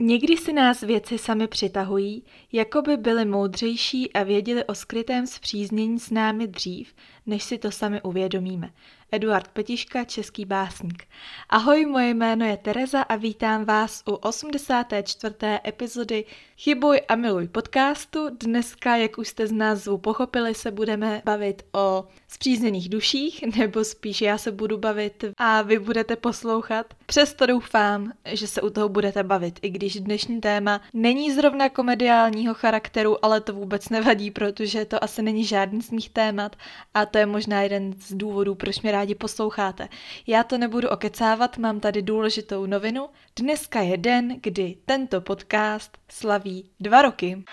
Někdy si nás věci sami přitahují, jako by byly moudřejší a věděli o skrytém zpříznění s námi dřív, než si to sami uvědomíme. Eduard Petiška, český básník. Ahoj, moje jméno je Tereza a vítám vás u 84. epizody Chybuj a miluj podcastu. Dneska, jak už jste z názvu pochopili, se budeme bavit o zpřízněných duších, nebo spíš já se budu bavit a vy budete poslouchat. Přesto doufám, že se u toho budete bavit, i když dnešní téma není zrovna komediálního charakteru, ale to vůbec nevadí, protože to asi není žádný z mých témat a to je možná jeden z důvodů, proč mě rádi posloucháte. Já to nebudu okecávat, mám tady důležitou novinu. Dneska je den, kdy tento podcast slaví dva roky.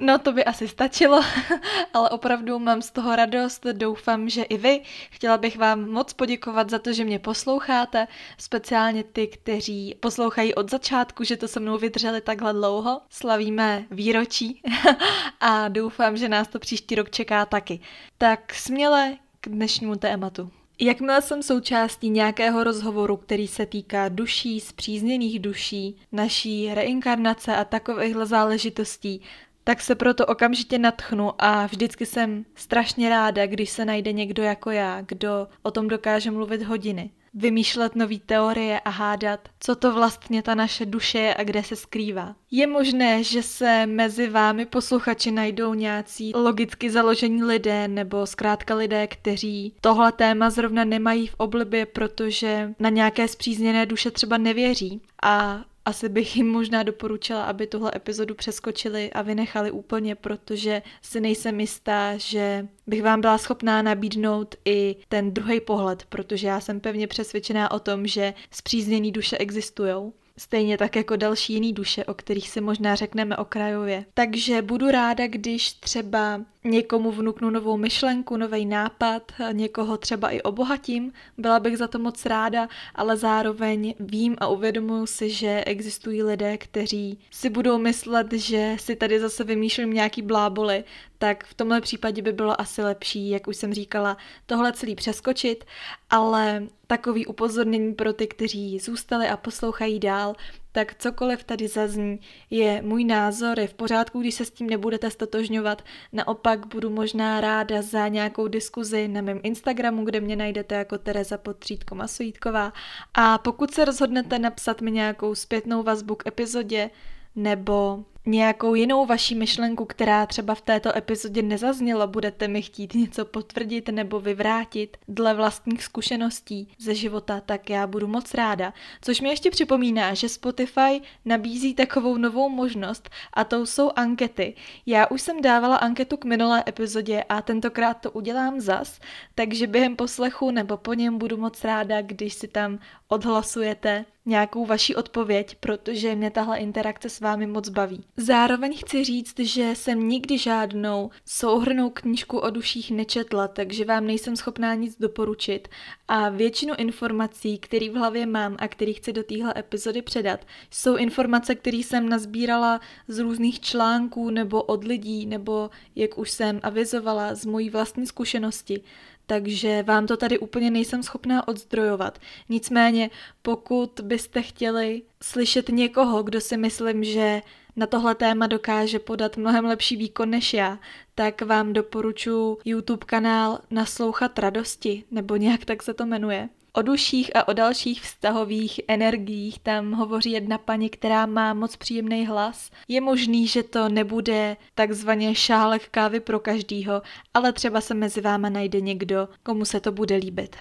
No to by asi stačilo, ale opravdu mám z toho radost, doufám, že i vy. Chtěla bych vám moc poděkovat za to, že mě posloucháte, speciálně ty, kteří poslouchají od začátku, že to se mnou vydrželi takhle dlouho. Slavíme výročí a doufám, že nás to příští rok čeká taky. Tak směle k dnešnímu tématu. Jakmile jsem součástí nějakého rozhovoru, který se týká duší, zpřízněných duší, naší reinkarnace a takovýchhle záležitostí, tak se proto okamžitě natchnu a vždycky jsem strašně ráda, když se najde někdo jako já, kdo o tom dokáže mluvit hodiny. Vymýšlet nové teorie a hádat, co to vlastně ta naše duše je a kde se skrývá. Je možné, že se mezi vámi posluchači najdou nějací logicky založení lidé nebo zkrátka lidé, kteří tohle téma zrovna nemají v oblibě, protože na nějaké zpřízněné duše třeba nevěří a asi bych jim možná doporučila, aby tuhle epizodu přeskočili a vynechali úplně, protože si nejsem jistá, že bych vám byla schopná nabídnout i ten druhý pohled, protože já jsem pevně přesvědčená o tom, že zpřízněný duše existují Stejně tak jako další jiný duše, o kterých si možná řekneme okrajově. Takže budu ráda, když třeba někomu vnuknu novou myšlenku, nový nápad, někoho třeba i obohatím, byla bych za to moc ráda, ale zároveň vím a uvědomuji si, že existují lidé, kteří si budou myslet, že si tady zase vymýšlím nějaký bláboli, tak v tomhle případě by bylo asi lepší, jak už jsem říkala, tohle celý přeskočit, ale takový upozornění pro ty, kteří zůstali a poslouchají dál, tak cokoliv tady zazní je můj názor, je v pořádku, když se s tím nebudete stotožňovat. Naopak budu možná ráda za nějakou diskuzi na mém Instagramu, kde mě najdete jako Tereza Potřítko Masojítková. A pokud se rozhodnete napsat mi nějakou zpětnou vazbu k epizodě, nebo nějakou jinou vaší myšlenku, která třeba v této epizodě nezazněla, budete mi chtít něco potvrdit nebo vyvrátit dle vlastních zkušeností ze života, tak já budu moc ráda. Což mi ještě připomíná, že Spotify nabízí takovou novou možnost a to jsou ankety. Já už jsem dávala anketu k minulé epizodě a tentokrát to udělám zas, takže během poslechu nebo po něm budu moc ráda, když si tam odhlasujete nějakou vaši odpověď, protože mě tahle interakce s vámi moc baví. Zároveň chci říct, že jsem nikdy žádnou souhrnou knížku o duších nečetla, takže vám nejsem schopná nic doporučit a většinu informací, které v hlavě mám a které chci do téhle epizody předat, jsou informace, které jsem nazbírala z různých článků nebo od lidí, nebo jak už jsem avizovala z mojí vlastní zkušenosti takže vám to tady úplně nejsem schopná odzdrojovat. Nicméně, pokud byste chtěli slyšet někoho, kdo si myslím, že na tohle téma dokáže podat mnohem lepší výkon než já, tak vám doporučuji YouTube kanál Naslouchat radosti, nebo nějak tak se to jmenuje. O duších a o dalších vztahových energiích tam hovoří jedna paní, která má moc příjemný hlas. Je možný, že to nebude takzvaně šálek kávy pro každýho, ale třeba se mezi váma najde někdo, komu se to bude líbit.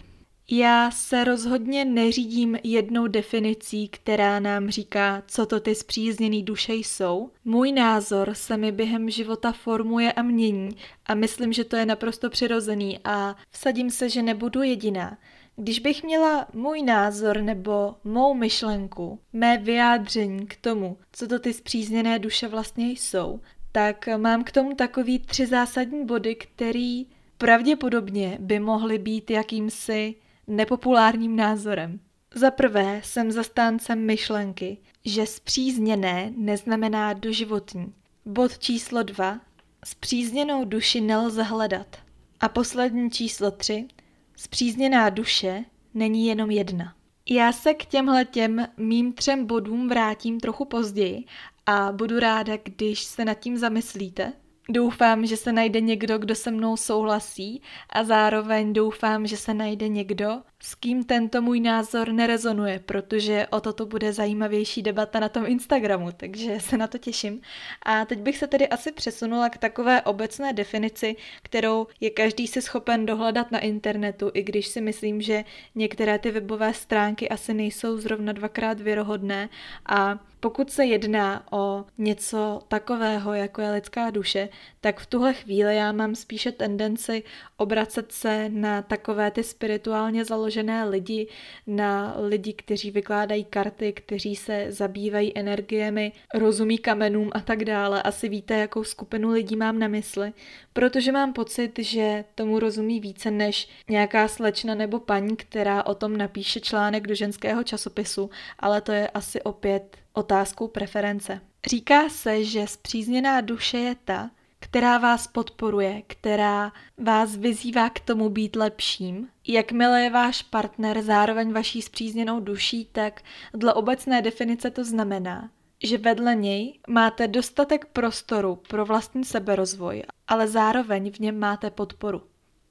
Já se rozhodně neřídím jednou definicí, která nám říká, co to ty zpřízněný duše jsou. Můj názor se mi během života formuje a mění a myslím, že to je naprosto přirozený a vsadím se, že nebudu jediná. Když bych měla můj názor nebo mou myšlenku, mé vyjádření k tomu, co to ty zpřízněné duše vlastně jsou, tak mám k tomu takový tři zásadní body, který pravděpodobně by mohly být jakýmsi nepopulárním názorem. Za prvé jsem zastáncem myšlenky, že zpřízněné neznamená doživotní. Bod číslo dva. Zpřízněnou duši nelze hledat. A poslední číslo tři. Zpřízněná duše není jenom jedna. Já se k těmhle těm mým třem bodům vrátím trochu později a budu ráda, když se nad tím zamyslíte, Doufám, že se najde někdo, kdo se mnou souhlasí a zároveň doufám, že se najde někdo, s kým tento můj názor nerezonuje, protože o toto bude zajímavější debata na tom Instagramu, takže se na to těším. A teď bych se tedy asi přesunula k takové obecné definici, kterou je každý si schopen dohledat na internetu, i když si myslím, že některé ty webové stránky asi nejsou zrovna dvakrát věrohodné a pokud se jedná o něco takového, jako je lidská duše, tak v tuhle chvíli já mám spíše tendenci obracet se na takové ty spirituálně založené lidi, na lidi, kteří vykládají karty, kteří se zabývají energiemi, rozumí kamenům a tak dále. Asi víte, jakou skupinu lidí mám na mysli, protože mám pocit, že tomu rozumí více než nějaká slečna nebo paní, která o tom napíše článek do ženského časopisu, ale to je asi opět otázkou preference. Říká se, že zpřízněná duše je ta, která vás podporuje, která vás vyzývá k tomu být lepším. Jakmile je váš partner zároveň vaší zpřízněnou duší, tak dle obecné definice to znamená, že vedle něj máte dostatek prostoru pro vlastní seberozvoj, ale zároveň v něm máte podporu.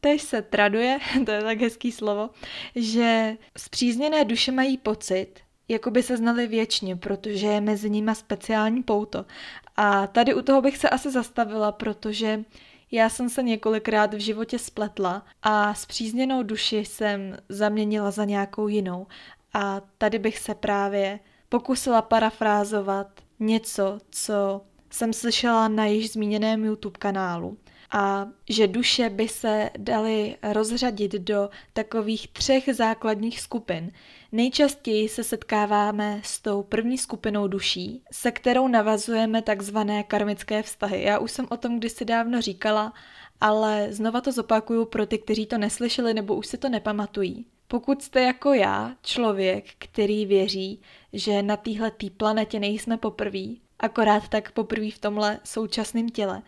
Tež se traduje, to je tak hezký slovo, že zpřízněné duše mají pocit, jako by se znali věčně, protože je mezi nimi speciální pouto. A tady u toho bych se asi zastavila, protože já jsem se několikrát v životě spletla a zpřízněnou duši jsem zaměnila za nějakou jinou. A tady bych se právě pokusila parafrázovat něco, co jsem slyšela na již zmíněném YouTube kanálu a že duše by se daly rozřadit do takových třech základních skupin. Nejčastěji se setkáváme s tou první skupinou duší, se kterou navazujeme takzvané karmické vztahy. Já už jsem o tom kdysi dávno říkala, ale znova to zopakuju pro ty, kteří to neslyšeli nebo už si to nepamatují. Pokud jste jako já člověk, který věří, že na téhle planetě nejsme poprví, akorát tak poprví v tomhle současném těle,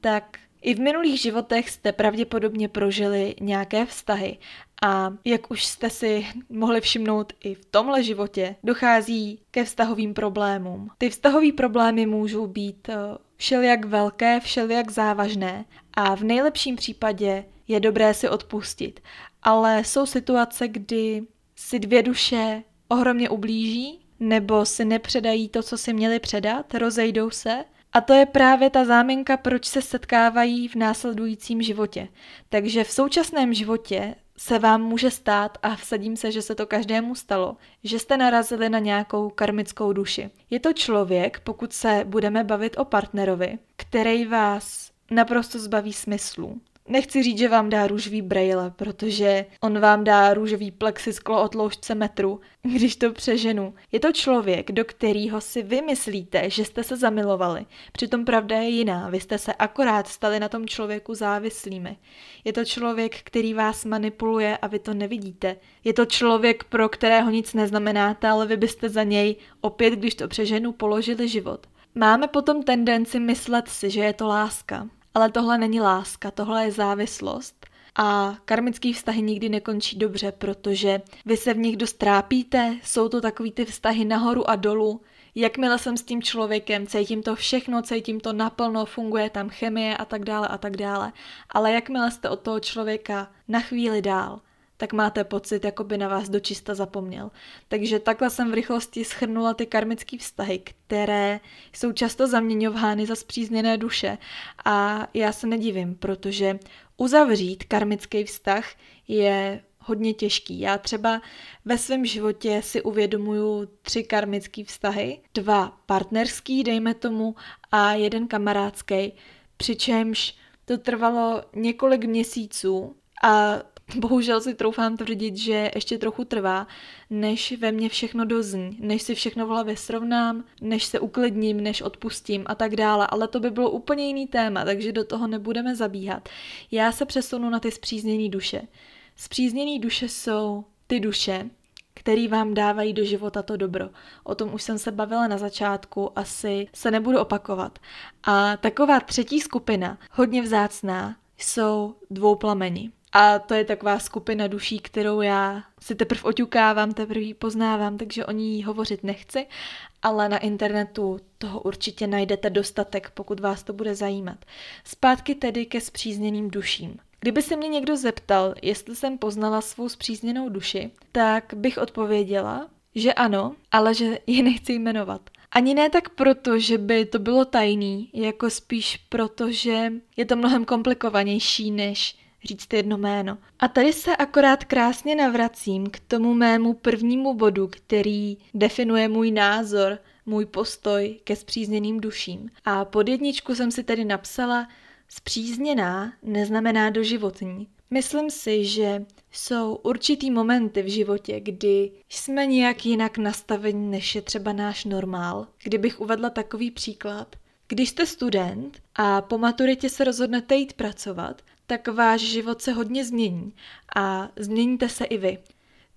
tak i v minulých životech jste pravděpodobně prožili nějaké vztahy a jak už jste si mohli všimnout i v tomhle životě, dochází ke vztahovým problémům. Ty vztahové problémy můžou být eh, všelijak velké, všelijak závažné a v nejlepším případě je dobré si odpustit. Ale jsou situace, kdy si dvě duše ohromně ublíží nebo si nepředají to, co si měli předat, rozejdou se a to je právě ta záminka, proč se setkávají v následujícím životě. Takže v současném životě se vám může stát, a vsadím se, že se to každému stalo, že jste narazili na nějakou karmickou duši. Je to člověk, pokud se budeme bavit o partnerovi, který vás naprosto zbaví smyslu. Nechci říct, že vám dá růžový brejle, protože on vám dá růžový plexisklo od loužce metru, když to přeženu. Je to člověk, do kterého si vymyslíte, že jste se zamilovali. Přitom pravda je jiná, vy jste se akorát stali na tom člověku závislými. Je to člověk, který vás manipuluje a vy to nevidíte. Je to člověk, pro kterého nic neznamenáte, ale vy byste za něj opět, když to přeženu, položili život. Máme potom tendenci myslet si, že je to láska. Ale tohle není láska, tohle je závislost. A karmický vztahy nikdy nekončí dobře, protože vy se v nich dost trápíte, jsou to takový ty vztahy nahoru a dolů. Jakmile jsem s tím člověkem, cítím to všechno, cítím to naplno, funguje tam chemie a tak dále a tak dále. Ale jakmile jste od toho člověka na chvíli dál, tak máte pocit, jako by na vás dočista zapomněl. Takže takhle jsem v rychlosti schrnula ty karmické vztahy, které jsou často zaměňovány za zpřízněné duše. A já se nedivím, protože uzavřít karmický vztah je hodně těžký. Já třeba ve svém životě si uvědomuju tři karmické vztahy, dva partnerský, dejme tomu, a jeden kamarádský, přičemž to trvalo několik měsíců a bohužel si troufám tvrdit, že ještě trochu trvá, než ve mně všechno dozní, než si všechno v hlavě srovnám, než se uklidním, než odpustím a tak dále. Ale to by bylo úplně jiný téma, takže do toho nebudeme zabíhat. Já se přesunu na ty zpřízněné duše. Zpřízněné duše jsou ty duše, který vám dávají do života to dobro. O tom už jsem se bavila na začátku, asi se nebudu opakovat. A taková třetí skupina, hodně vzácná, jsou dvouplameni. A to je taková skupina duší, kterou já si teprve oťukávám, teprve ji poznávám, takže o ní hovořit nechci, ale na internetu toho určitě najdete dostatek, pokud vás to bude zajímat. Zpátky tedy ke zpřízněným duším. Kdyby se mě někdo zeptal, jestli jsem poznala svou zpřízněnou duši, tak bych odpověděla, že ano, ale že ji nechci jmenovat. Ani ne tak proto, že by to bylo tajný, jako spíš proto, že je to mnohem komplikovanější, než říct jedno jméno. A tady se akorát krásně navracím k tomu mému prvnímu bodu, který definuje můj názor, můj postoj ke zpřízněným duším. A pod jedničku jsem si tedy napsala, zpřízněná neznamená doživotní. Myslím si, že jsou určitý momenty v životě, kdy jsme nějak jinak nastaveni, než je třeba náš normál. Kdybych uvedla takový příklad, když jste student a po maturitě se rozhodnete jít pracovat, tak váš život se hodně změní a změníte se i vy.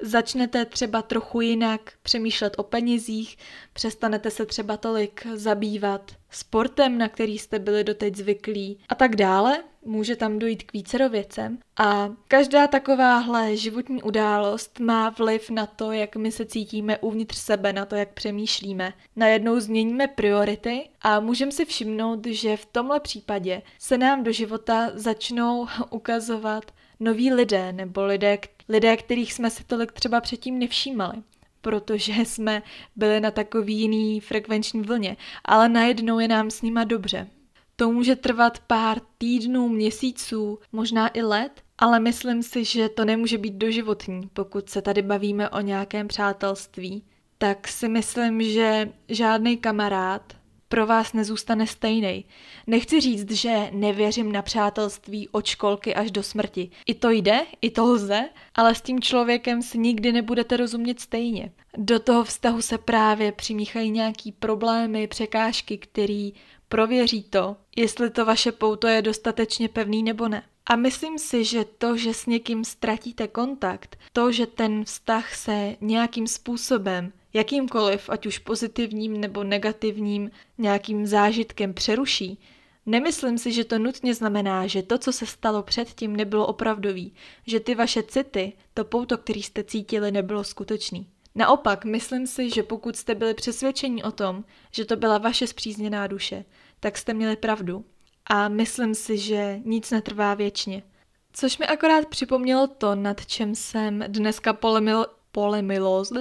Začnete třeba trochu jinak přemýšlet o penězích, přestanete se třeba tolik zabývat sportem, na který jste byli doteď zvyklí a tak dále. Může tam dojít k vícero věcem. A každá takováhle životní událost má vliv na to, jak my se cítíme uvnitř sebe, na to, jak přemýšlíme. Najednou změníme priority a můžeme si všimnout, že v tomhle případě se nám do života začnou ukazovat noví lidé nebo lidé, lidé, kterých jsme si tolik třeba předtím nevšímali protože jsme byli na takový jiný frekvenční vlně, ale najednou je nám s nima dobře. To může trvat pár týdnů, měsíců, možná i let, ale myslím si, že to nemůže být doživotní, pokud se tady bavíme o nějakém přátelství. Tak si myslím, že žádný kamarád pro vás nezůstane stejný. Nechci říct, že nevěřím na přátelství od školky až do smrti. I to jde, i to lze, ale s tím člověkem si nikdy nebudete rozumět stejně. Do toho vztahu se právě přimíchají nějaký problémy, překážky, který prověří to, jestli to vaše pouto je dostatečně pevný nebo ne. A myslím si, že to, že s někým ztratíte kontakt, to, že ten vztah se nějakým způsobem jakýmkoliv, ať už pozitivním nebo negativním nějakým zážitkem přeruší, nemyslím si, že to nutně znamená, že to, co se stalo předtím, nebylo opravdový, že ty vaše city, to pouto, který jste cítili, nebylo skutečný. Naopak, myslím si, že pokud jste byli přesvědčeni o tom, že to byla vaše zpřízněná duše, tak jste měli pravdu. A myslím si, že nic netrvá věčně. Což mi akorát připomnělo to, nad čem jsem dneska polemil, polemilos.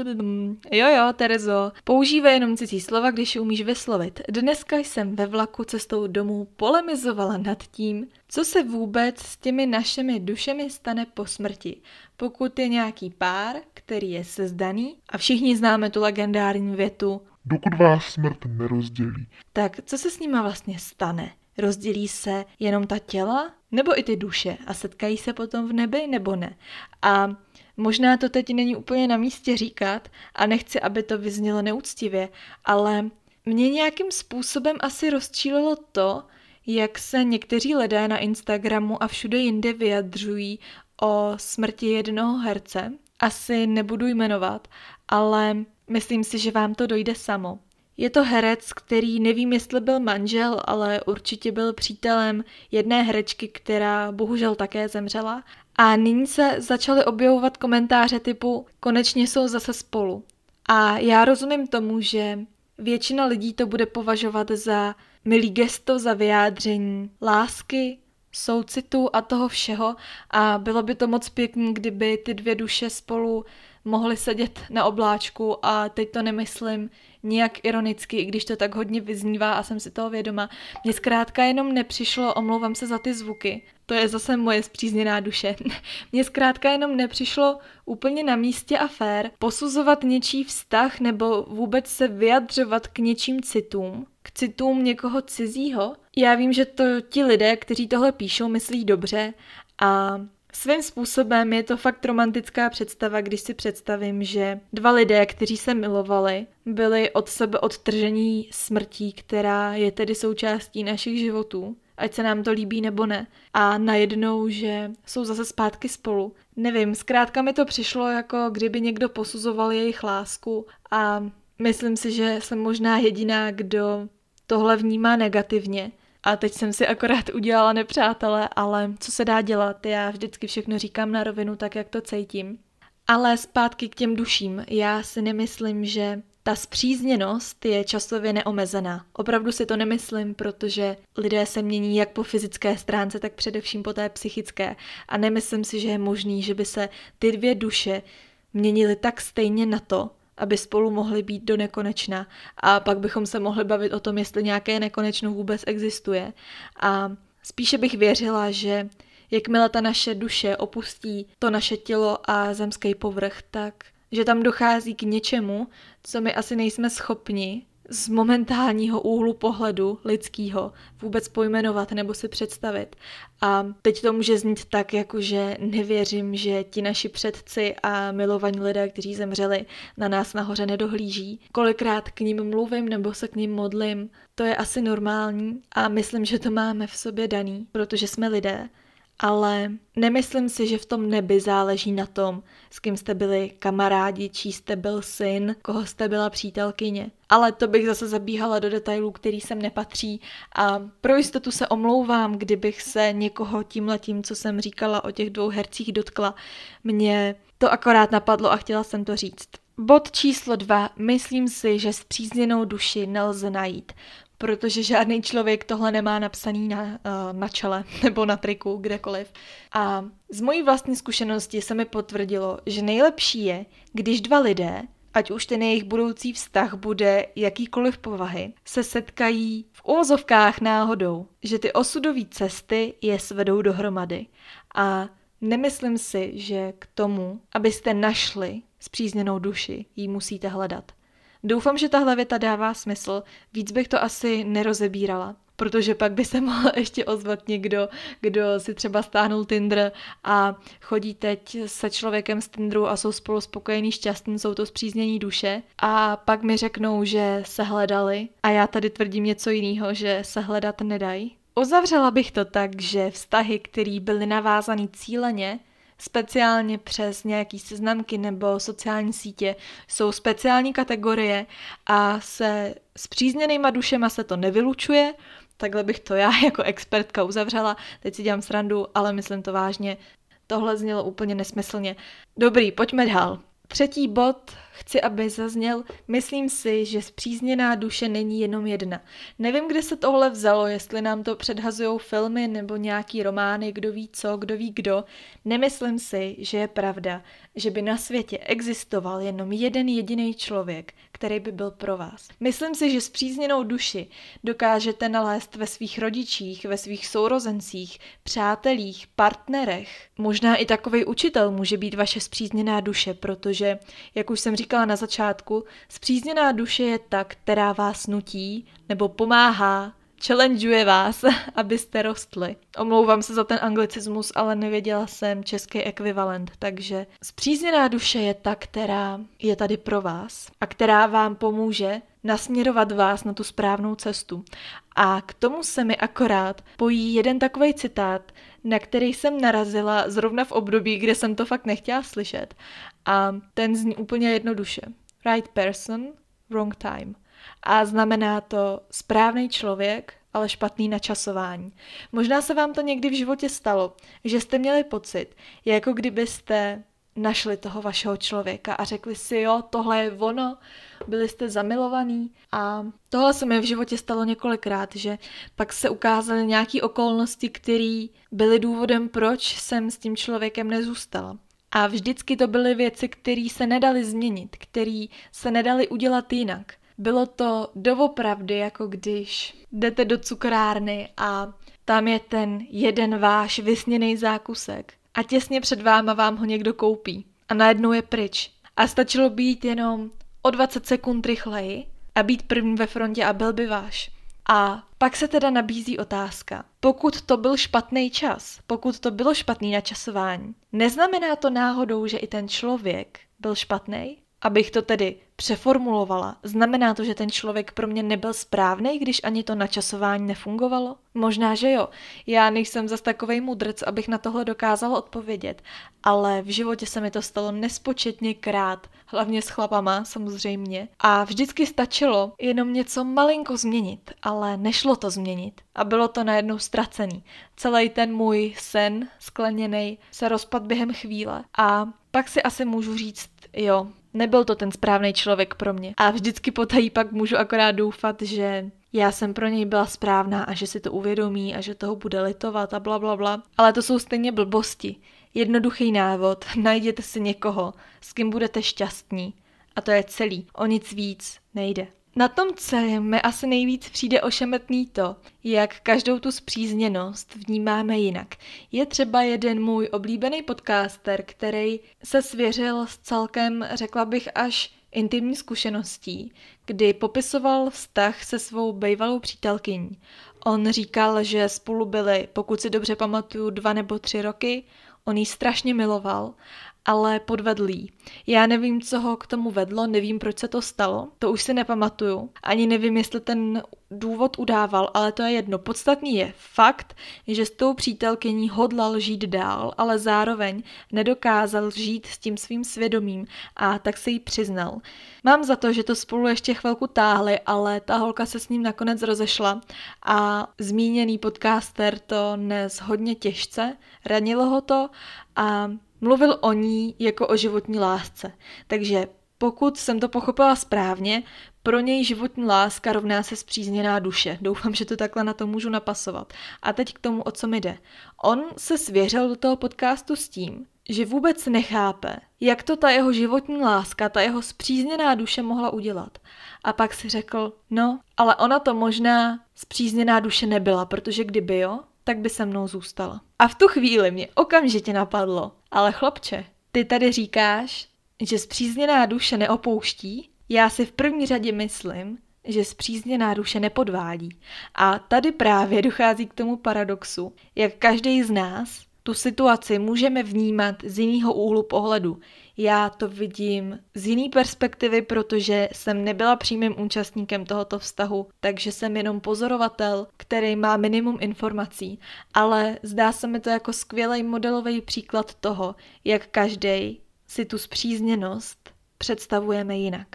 Jo, jo, Terezo, používej jenom cizí slova, když je umíš vyslovit. Dneska jsem ve vlaku cestou domů polemizovala nad tím, co se vůbec s těmi našimi dušemi stane po smrti. Pokud je nějaký pár, který je sezdaný, a všichni známe tu legendární větu, dokud vás smrt nerozdělí. Tak co se s nima vlastně stane? Rozdělí se jenom ta těla nebo i ty duše a setkají se potom v nebi nebo ne? A Možná to teď není úplně na místě říkat a nechci, aby to vyznělo neúctivě, ale mě nějakým způsobem asi rozčílilo to, jak se někteří lidé na Instagramu a všude jinde vyjadřují o smrti jednoho herce. Asi nebudu jmenovat, ale myslím si, že vám to dojde samo. Je to herec, který nevím, jestli byl manžel, ale určitě byl přítelem jedné herečky, která bohužel také zemřela a nyní se začaly objevovat komentáře typu konečně jsou zase spolu. A já rozumím tomu, že většina lidí to bude považovat za milý gesto, za vyjádření lásky, soucitu a toho všeho a bylo by to moc pěkný, kdyby ty dvě duše spolu mohly sedět na obláčku a teď to nemyslím nijak ironicky, i když to tak hodně vyznívá a jsem si toho vědoma. Mně zkrátka jenom nepřišlo, omlouvám se za ty zvuky, to je zase moje zpřízněná duše. Mně zkrátka jenom nepřišlo úplně na místě a fér posuzovat něčí vztah nebo vůbec se vyjadřovat k něčím citům, k citům někoho cizího. Já vím, že to ti lidé, kteří tohle píšou, myslí dobře a Svým způsobem je to fakt romantická představa, když si představím, že dva lidé, kteří se milovali, byli od sebe odtržení smrtí, která je tedy součástí našich životů, ať se nám to líbí nebo ne. A najednou, že jsou zase zpátky spolu. Nevím, zkrátka mi to přišlo jako kdyby někdo posuzoval jejich lásku a myslím si, že jsem možná jediná, kdo tohle vnímá negativně. A teď jsem si akorát udělala nepřátele, ale co se dá dělat, já vždycky všechno říkám na rovinu tak, jak to cítím. Ale zpátky k těm duším, já si nemyslím, že ta zpřízněnost je časově neomezená. Opravdu si to nemyslím, protože lidé se mění jak po fyzické stránce, tak především po té psychické. A nemyslím si, že je možný, že by se ty dvě duše měnily tak stejně na to, aby spolu mohli být do nekonečna. A pak bychom se mohli bavit o tom, jestli nějaké nekonečno vůbec existuje. A spíše bych věřila, že jakmile ta naše duše opustí to naše tělo a zemský povrch, tak že tam dochází k něčemu, co my asi nejsme schopni z momentálního úhlu pohledu lidského vůbec pojmenovat nebo si představit. A teď to může znít tak, jako že nevěřím, že ti naši předci a milovaní lidé, kteří zemřeli, na nás nahoře nedohlíží. Kolikrát k ním mluvím nebo se k ním modlím, to je asi normální a myslím, že to máme v sobě daný, protože jsme lidé ale nemyslím si, že v tom nebi záleží na tom, s kým jste byli kamarádi, čí jste byl syn, koho jste byla přítelkyně. Ale to bych zase zabíhala do detailů, který sem nepatří a pro jistotu se omlouvám, kdybych se někoho tímhletím, co jsem říkala o těch dvou hercích dotkla. Mně to akorát napadlo a chtěla jsem to říct. Bod číslo dva. Myslím si, že zpřízněnou duši nelze najít protože žádný člověk tohle nemá napsaný na, uh, na čele nebo na triku, kdekoliv. A z mojí vlastní zkušenosti se mi potvrdilo, že nejlepší je, když dva lidé, ať už ten jejich budoucí vztah bude jakýkoliv povahy, se setkají v úvozovkách náhodou, že ty osudové cesty je svedou dohromady. A nemyslím si, že k tomu, abyste našli zpřízněnou duši, ji musíte hledat. Doufám, že tahle věta dává smysl, víc bych to asi nerozebírala, protože pak by se mohl ještě ozvat někdo, kdo si třeba stáhnul Tinder a chodí teď se člověkem z Tinderu a jsou spolu spokojení, šťastní, jsou to zpříznění duše. A pak mi řeknou, že se hledali. A já tady tvrdím něco jiného, že se hledat nedají. Uzavřela bych to tak, že vztahy, které byly navázané cíleně, speciálně přes nějaký seznamky nebo sociální sítě jsou speciální kategorie a se zpřízněnýma dušema se to nevylučuje, takhle bych to já jako expertka uzavřela, teď si dělám srandu, ale myslím to vážně, tohle znělo úplně nesmyslně. Dobrý, pojďme dál. Třetí bod chci, aby zazněl, myslím si, že zpřízněná duše není jenom jedna. Nevím, kde se tohle vzalo, jestli nám to předhazují filmy nebo nějaký romány, kdo ví co, kdo ví kdo. Nemyslím si, že je pravda, že by na světě existoval jenom jeden jediný člověk, který by byl pro vás. Myslím si, že zpřízněnou duši dokážete nalézt ve svých rodičích, ve svých sourozencích, přátelích, partnerech. Možná i takový učitel může být vaše zpřízněná duše, protože, jak už jsem říkala na začátku, zpřízněná duše je ta, která vás nutí nebo pomáhá challengeuje vás, abyste rostli. Omlouvám se za ten anglicismus, ale nevěděla jsem český ekvivalent, takže zpřízněná duše je ta, která je tady pro vás a která vám pomůže nasměrovat vás na tu správnou cestu. A k tomu se mi akorát pojí jeden takový citát, na který jsem narazila zrovna v období, kde jsem to fakt nechtěla slyšet. A ten zní úplně jednoduše. Right person, wrong time a znamená to správný člověk, ale špatný načasování. Možná se vám to někdy v životě stalo, že jste měli pocit, jako kdybyste našli toho vašeho člověka a řekli si, jo, tohle je ono, byli jste zamilovaný a tohle se mi v životě stalo několikrát, že pak se ukázaly nějaké okolnosti, které byly důvodem, proč jsem s tím člověkem nezůstala. A vždycky to byly věci, které se nedaly změnit, které se nedaly udělat jinak. Bylo to doopravdy, jako když jdete do cukrárny a tam je ten jeden váš vysněný zákusek a těsně před váma vám ho někdo koupí a najednou je pryč. A stačilo být jenom o 20 sekund rychleji a být první ve frontě a byl by váš. A pak se teda nabízí otázka. Pokud to byl špatný čas, pokud to bylo špatný načasování, neznamená to náhodou, že i ten člověk byl špatný? Abych to tedy přeformulovala, znamená to, že ten člověk pro mě nebyl správný, když ani to načasování nefungovalo? Možná, že jo. Já nejsem zas takovej mudrc, abych na tohle dokázala odpovědět, ale v životě se mi to stalo nespočetně krát, hlavně s chlapama samozřejmě. A vždycky stačilo jenom něco malinko změnit, ale nešlo to změnit. A bylo to najednou ztracený. Celý ten můj sen skleněný se rozpad během chvíle. A pak si asi můžu říct, jo, nebyl to ten správný člověk pro mě. A vždycky potají pak můžu akorát doufat, že já jsem pro něj byla správná a že si to uvědomí a že toho bude litovat a bla bla bla. Ale to jsou stejně blbosti. Jednoduchý návod, najděte si někoho, s kým budete šťastní. A to je celý. O nic víc nejde. Na tom celém mi asi nejvíc přijde ošemetný to, jak každou tu zpřízněnost vnímáme jinak. Je třeba jeden můj oblíbený podcaster, který se svěřil s celkem, řekla bych, až intimní zkušeností, kdy popisoval vztah se svou bývalou přítelkyní. On říkal, že spolu byli, pokud si dobře pamatuju, dva nebo tři roky, on ji strašně miloval ale podvedlý. Já nevím, co ho k tomu vedlo, nevím, proč se to stalo, to už si nepamatuju. Ani nevím, jestli ten důvod udával, ale to je jedno. Podstatný je fakt, že s tou přítelkyní hodlal žít dál, ale zároveň nedokázal žít s tím svým svědomím a tak se jí přiznal. Mám za to, že to spolu ještě chvilku táhli, ale ta holka se s ním nakonec rozešla a zmíněný podcaster to nes hodně těžce, ranilo ho to a Mluvil o ní jako o životní lásce. Takže pokud jsem to pochopila správně, pro něj životní láska rovná se zpřízněná duše. Doufám, že to takhle na to můžu napasovat. A teď k tomu, o co mi jde. On se svěřil do toho podcastu s tím, že vůbec nechápe, jak to ta jeho životní láska, ta jeho zpřízněná duše mohla udělat. A pak si řekl, no, ale ona to možná zpřízněná duše nebyla, protože kdyby jo, tak by se mnou zůstala. A v tu chvíli mě okamžitě napadlo, ale chlapče, ty tady říkáš, že zpřízněná duše neopouští? Já si v první řadě myslím, že zpřízněná duše nepodvádí. A tady právě dochází k tomu paradoxu, jak každý z nás tu situaci můžeme vnímat z jiného úhlu pohledu. Já to vidím z jiné perspektivy, protože jsem nebyla přímým účastníkem tohoto vztahu, takže jsem jenom pozorovatel, který má minimum informací, ale zdá se mi to jako skvělý modelový příklad toho, jak každý si tu zpřízněnost představujeme jinak.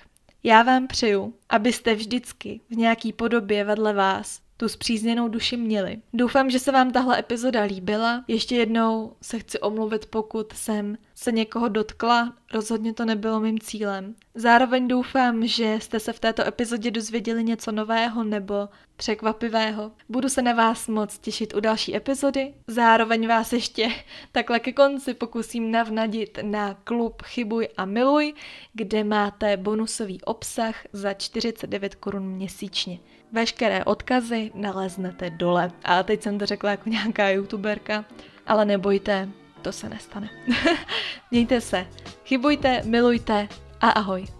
Já vám přeju, abyste vždycky v nějaký podobě vedle vás tu zpřízněnou duši měli. Doufám, že se vám tahle epizoda líbila. Ještě jednou se chci omluvit, pokud jsem se někoho dotkla, rozhodně to nebylo mým cílem. Zároveň doufám, že jste se v této epizodě dozvěděli něco nového nebo překvapivého. Budu se na vás moc těšit u další epizody. Zároveň vás ještě takhle ke konci pokusím navnadit na klub Chybuj a miluj, kde máte bonusový obsah za 49 korun měsíčně. Veškeré odkazy naleznete dole. A teď jsem to řekla jako nějaká youtuberka, ale nebojte, to se nestane. Mějte se, chybujte, milujte a ahoj.